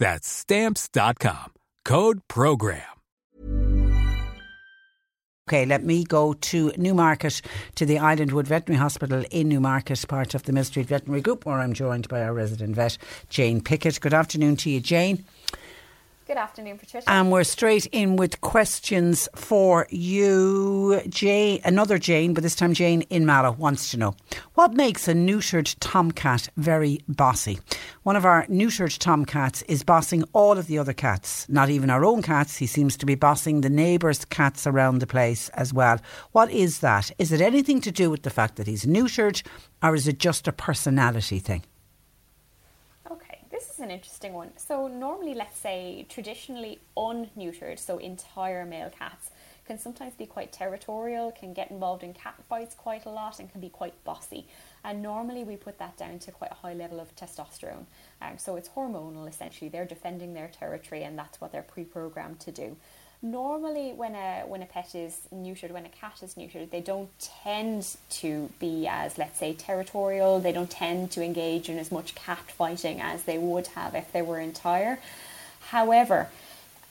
That's stamps.com. Code program. Okay, let me go to Newmarket to the Islandwood Veterinary Hospital in Newmarket, part of the Mill Street Veterinary Group, where I'm joined by our resident vet, Jane Pickett. Good afternoon to you, Jane. Good afternoon, Patricia. And we're straight in with questions for you. Jane, another Jane, but this time Jane in Mallow wants to know what makes a neutered tomcat very bossy. One of our neutered tomcats is bossing all of the other cats, not even our own cats. He seems to be bossing the neighbours' cats around the place as well. What is that? Is it anything to do with the fact that he's neutered, or is it just a personality thing? An interesting one. So, normally, let's say traditionally unneutered, so entire male cats, can sometimes be quite territorial, can get involved in cat fights quite a lot, and can be quite bossy. And normally, we put that down to quite a high level of testosterone. Um, so, it's hormonal essentially. They're defending their territory, and that's what they're pre programmed to do normally when a when a pet is neutered when a cat is neutered they don't tend to be as let's say territorial. They don't tend to engage in as much cat fighting as they would have if they were entire. However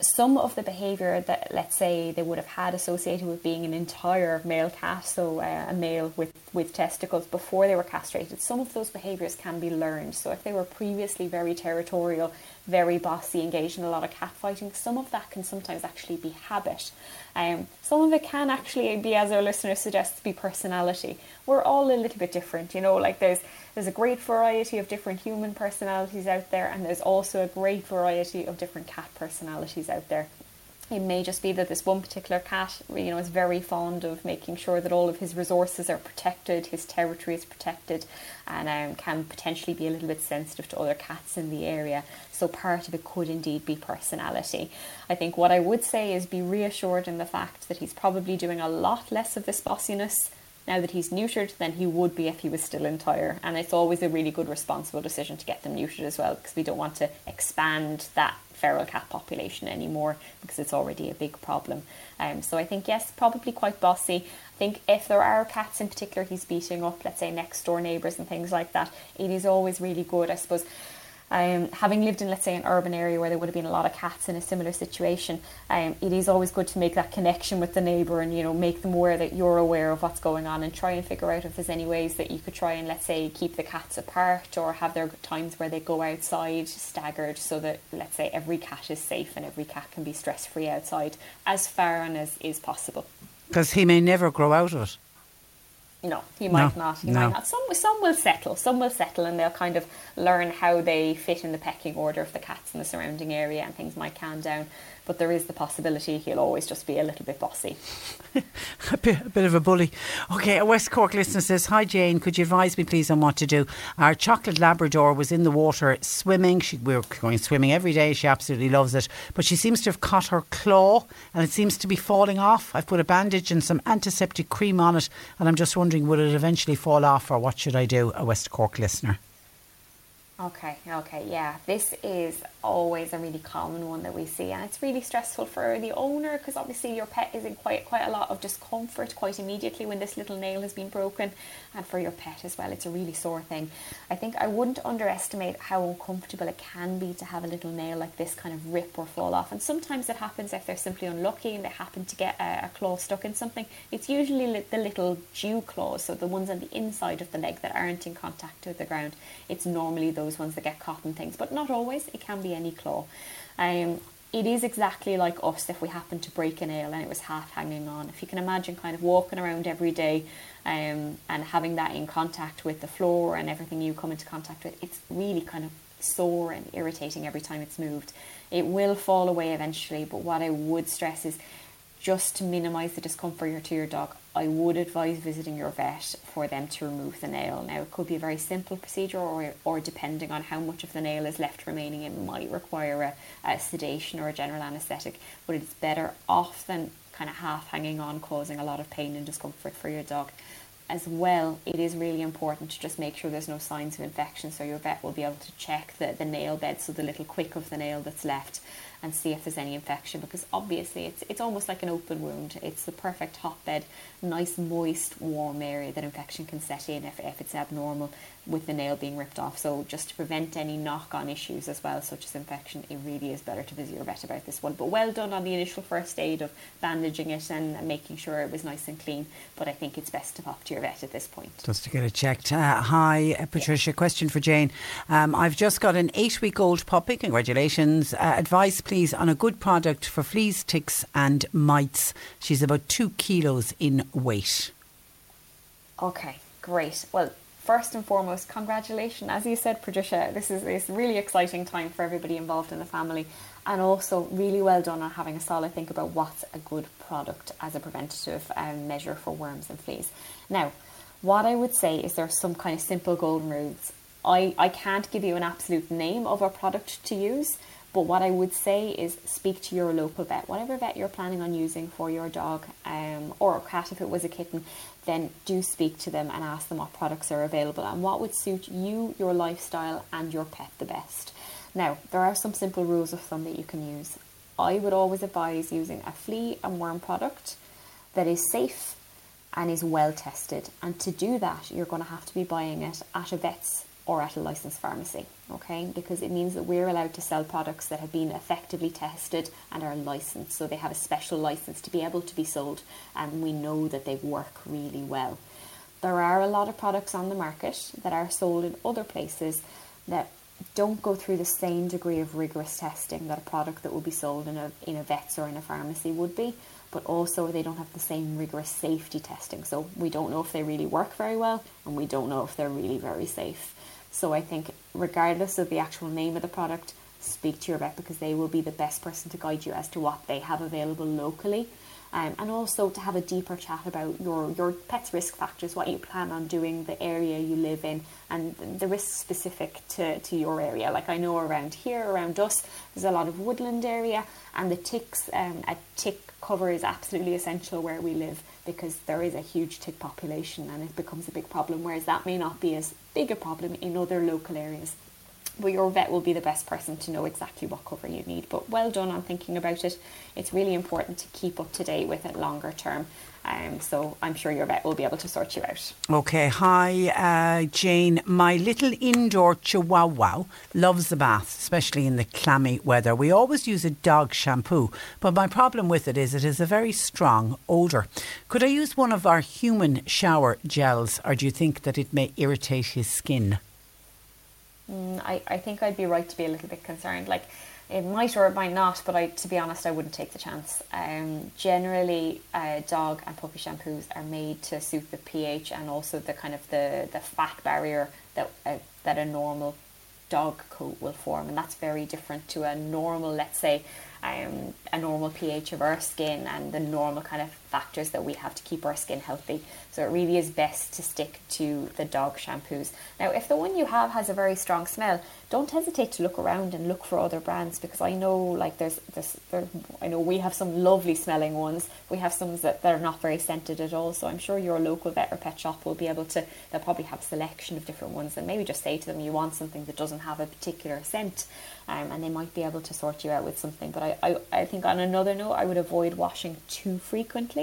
some of the behaviour that, let's say, they would have had associated with being an entire male cat, so uh, a male with, with testicles before they were castrated, some of those behaviours can be learned. So if they were previously very territorial, very bossy, engaged in a lot of cat fighting, some of that can sometimes actually be habit. Um, some of it can actually be, as our listener suggests, be personality. We're all a little bit different, you know, like there's there's a great variety of different human personalities out there, and there's also a great variety of different cat personalities out there. It may just be that this one particular cat, you know, is very fond of making sure that all of his resources are protected, his territory is protected, and um, can potentially be a little bit sensitive to other cats in the area. So part of it could indeed be personality. I think what I would say is be reassured in the fact that he's probably doing a lot less of this bossiness now that he's neutered than he would be if he was still entire. And it's always a really good responsible decision to get them neutered as well because we don't want to expand that feral cat population anymore because it's already a big problem. Um, so I think yes, probably quite bossy. I think if there are cats in particular he's beating up, let's say next door neighbours and things like that, it is always really good. I suppose um, having lived in, let's say, an urban area where there would have been a lot of cats in a similar situation, um, it is always good to make that connection with the neighbour and you know make them aware that you're aware of what's going on and try and figure out if there's any ways that you could try and let's say keep the cats apart or have their times where they go outside staggered so that let's say every cat is safe and every cat can be stress free outside as far and as is possible. Because he may never grow out of it. No, he might no, not. He no. might not. Some some will settle. Some will settle, and they'll kind of learn how they fit in the pecking order of the cats in the surrounding area, and things might calm down but there is the possibility he'll always just be a little bit bossy. a, bit, a bit of a bully. Okay, a West Cork listener says, Hi Jane, could you advise me please on what to do? Our chocolate Labrador was in the water swimming. She, we were going swimming every day. She absolutely loves it. But she seems to have caught her claw and it seems to be falling off. I've put a bandage and some antiseptic cream on it and I'm just wondering, will it eventually fall off or what should I do? A West Cork listener. Okay, okay, yeah. This is always a really common one that we see, and it's really stressful for the owner because obviously your pet is in quite quite a lot of discomfort quite immediately when this little nail has been broken, and for your pet as well, it's a really sore thing. I think I wouldn't underestimate how uncomfortable it can be to have a little nail like this kind of rip or fall off, and sometimes it happens if they're simply unlucky and they happen to get a, a claw stuck in something. It's usually the little dew claws, so the ones on the inside of the leg that aren't in contact with the ground. It's normally those those ones that get caught in things, but not always. It can be any claw. Um, it is exactly like us if we happen to break a nail and it was half hanging on. If you can imagine kind of walking around every day um, and having that in contact with the floor and everything you come into contact with, it's really kind of sore and irritating every time it's moved. It will fall away eventually, but what I would stress is just to minimize the discomfort to your dog, I would advise visiting your vet for them to remove the nail. Now, it could be a very simple procedure, or, or depending on how much of the nail is left remaining, it might require a, a sedation or a general anaesthetic. But it's better off than kind of half hanging on, causing a lot of pain and discomfort for your dog. As well, it is really important to just make sure there's no signs of infection, so your vet will be able to check the, the nail bed, so the little quick of the nail that's left and see if there's any infection because obviously it's it's almost like an open wound. It's the perfect hotbed, nice moist warm area that infection can set in if, if it's abnormal with the nail being ripped off. So just to prevent any knock-on issues as well, such as infection, it really is better to visit your vet about this one. But well done on the initial first aid of bandaging it and making sure it was nice and clean. But I think it's best to pop to your vet at this point. Just to get it checked. Uh, hi, uh, Patricia. Yeah. Question for Jane. Um, I've just got an eight-week-old puppy. Congratulations. Uh, advice, please, on a good product for fleas, ticks, and mites. She's about two kilos in weight. Okay, great. Well, first and foremost, congratulations. As you said, Patricia, this is a really exciting time for everybody involved in the family. And also, really well done on having a solid think about what's a good product as a preventative um, measure for worms and fleas. Now, what I would say is there are some kind of simple golden rules. I, I can't give you an absolute name of a product to use, but what I would say is speak to your local vet, whatever vet you're planning on using for your dog um, or a cat if it was a kitten, then do speak to them and ask them what products are available and what would suit you, your lifestyle, and your pet the best. Now, there are some simple rules of thumb that you can use. I would always advise using a flea and worm product that is safe and is well tested. And to do that, you're going to have to be buying it at a vet's or at a licensed pharmacy, okay? Because it means that we're allowed to sell products that have been effectively tested and are licensed. So they have a special license to be able to be sold, and we know that they work really well. There are a lot of products on the market that are sold in other places that don't go through the same degree of rigorous testing that a product that would be sold in a in a vet's or in a pharmacy would be, but also they don't have the same rigorous safety testing. So we don't know if they really work very well and we don't know if they're really very safe. So I think, regardless of the actual name of the product, speak to your vet because they will be the best person to guide you as to what they have available locally. Um, and also to have a deeper chat about your, your pet's risk factors, what you plan on doing, the area you live in, and the risks specific to, to your area. Like I know around here, around us, there's a lot of woodland area, and the ticks, um, a tick cover is absolutely essential where we live because there is a huge tick population and it becomes a big problem, whereas that may not be as big a problem in other local areas. But your vet will be the best person to know exactly what cover you need. But well done on thinking about it. It's really important to keep up to date with it longer term um, so I'm sure your vet will be able to sort you out. Okay. Hi, uh, Jane. My little indoor chihuahua loves the bath, especially in the clammy weather. We always use a dog shampoo, but my problem with it is it has a very strong odour. Could I use one of our human shower gels, or do you think that it may irritate his skin? Mm, I, I think I'd be right to be a little bit concerned. Like, it might or it might not, but I, to be honest, I wouldn't take the chance. Um, generally, uh, dog and puppy shampoos are made to suit the pH and also the kind of the, the fat barrier that uh, that a normal dog coat will form, and that's very different to a normal, let's say, um, a normal pH of our skin and the normal kind of factors that we have to keep our skin healthy. So it really is best to stick to the dog shampoos. Now, if the one you have has a very strong smell, don't hesitate to look around and look for other brands because I know like there's, there, I know we have some lovely smelling ones. We have some that, that are not very scented at all. So I'm sure your local vet or pet shop will be able to. They'll probably have a selection of different ones, and maybe just say to them you want something that doesn't have a particular scent, um, and they might be able to sort you out with something. But I, I, I think on another note, I would avoid washing too frequently.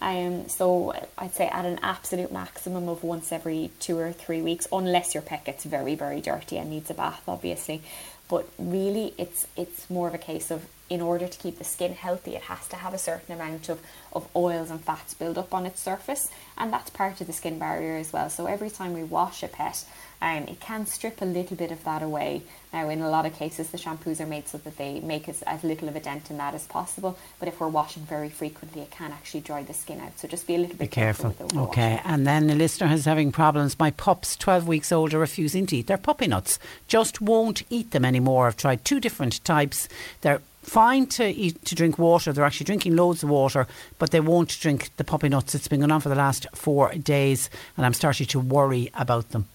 Um, so I'd say at an absolute maximum of once every two or three weeks, unless your pet gets very, very dirty and needs a bath, obviously. But really, it's it's more of a case of in order to keep the skin healthy, it has to have a certain amount of, of oils and fats build up on its surface, and that's part of the skin barrier as well. So every time we wash a pet, um, it can strip a little bit of that away. Now, in a lot of cases, the shampoos are made so that they make as, as little of a dent in that as possible. But if we're washing very frequently, it can actually dry the skin out. So just be a little bit be careful. careful okay, and then the listener is having problems. My pups, 12 weeks old, are refusing to eat their puppy nuts. Just won't eat them anymore. I've tried two different types. They're fine to eat to drink water. They're actually drinking loads of water, but they won't drink the puppy nuts. It's been going on for the last four days, and I'm starting to worry about them.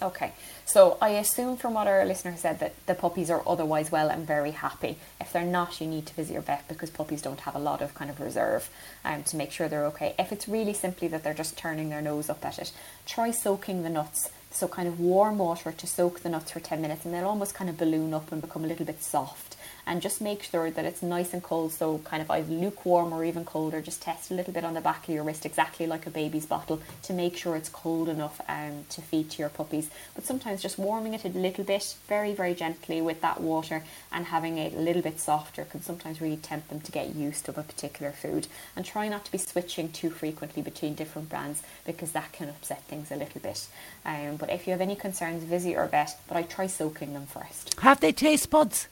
Okay. So I assume from what our listener said that the puppies are otherwise well and very happy. If they're not, you need to visit your vet because puppies don't have a lot of kind of reserve um, to make sure they're okay. If it's really simply that they're just turning their nose up at it, try soaking the nuts. So kind of warm water to soak the nuts for 10 minutes and they'll almost kind of balloon up and become a little bit soft and just make sure that it's nice and cold. So, kind of either lukewarm or even colder. Just test a little bit on the back of your wrist, exactly like a baby's bottle, to make sure it's cold enough um, to feed to your puppies. But sometimes just warming it a little bit, very, very gently with that water, and having it a little bit softer can sometimes really tempt them to get used to a particular food. And try not to be switching too frequently between different brands because that can upset things a little bit. Um, but if you have any concerns, visit your vet. But I try soaking them first. Have they taste buds?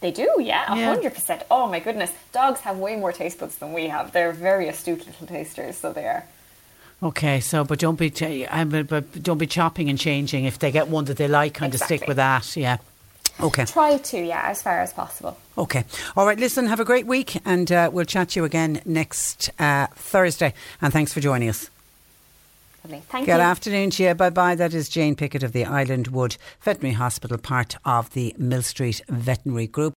They do, yeah, hundred yeah. percent. Oh my goodness, dogs have way more taste buds than we have. They're very astute little tasters, so they are. Okay, so but don't be but don't be chopping and changing. If they get one that they like, kind exactly. of stick with that. Yeah. Okay. Try to, yeah, as far as possible. Okay. All right, listen, have a great week and uh, we'll chat to you again next uh, Thursday. And thanks for joining us. Lovely. Thank Good you. afternoon to you. Bye bye. That is Jane Pickett of the Island Wood Veterinary Hospital, part of the Mill Street Veterinary Group.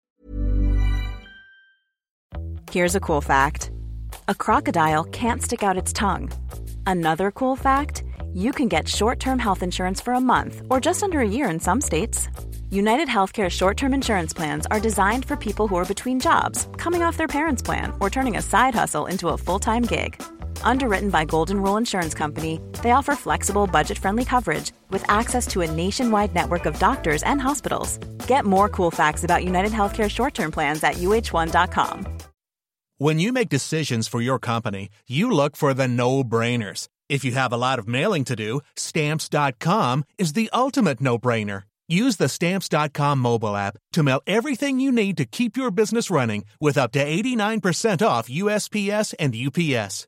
Here's a cool fact a crocodile can't stick out its tongue. Another cool fact you can get short term health insurance for a month or just under a year in some states. United Healthcare short term insurance plans are designed for people who are between jobs, coming off their parents' plan, or turning a side hustle into a full time gig Underwritten by Golden Rule Insurance Company, they offer flexible, budget friendly coverage with access to a nationwide network of doctors and hospitals. Get more cool facts about United Healthcare short term plans at uhone.com. When you make decisions for your company, you look for the no brainers. If you have a lot of mailing to do, stamps.com is the ultimate no brainer. Use the stamps.com mobile app to mail everything you need to keep your business running with up to 89% off USPS and UPS.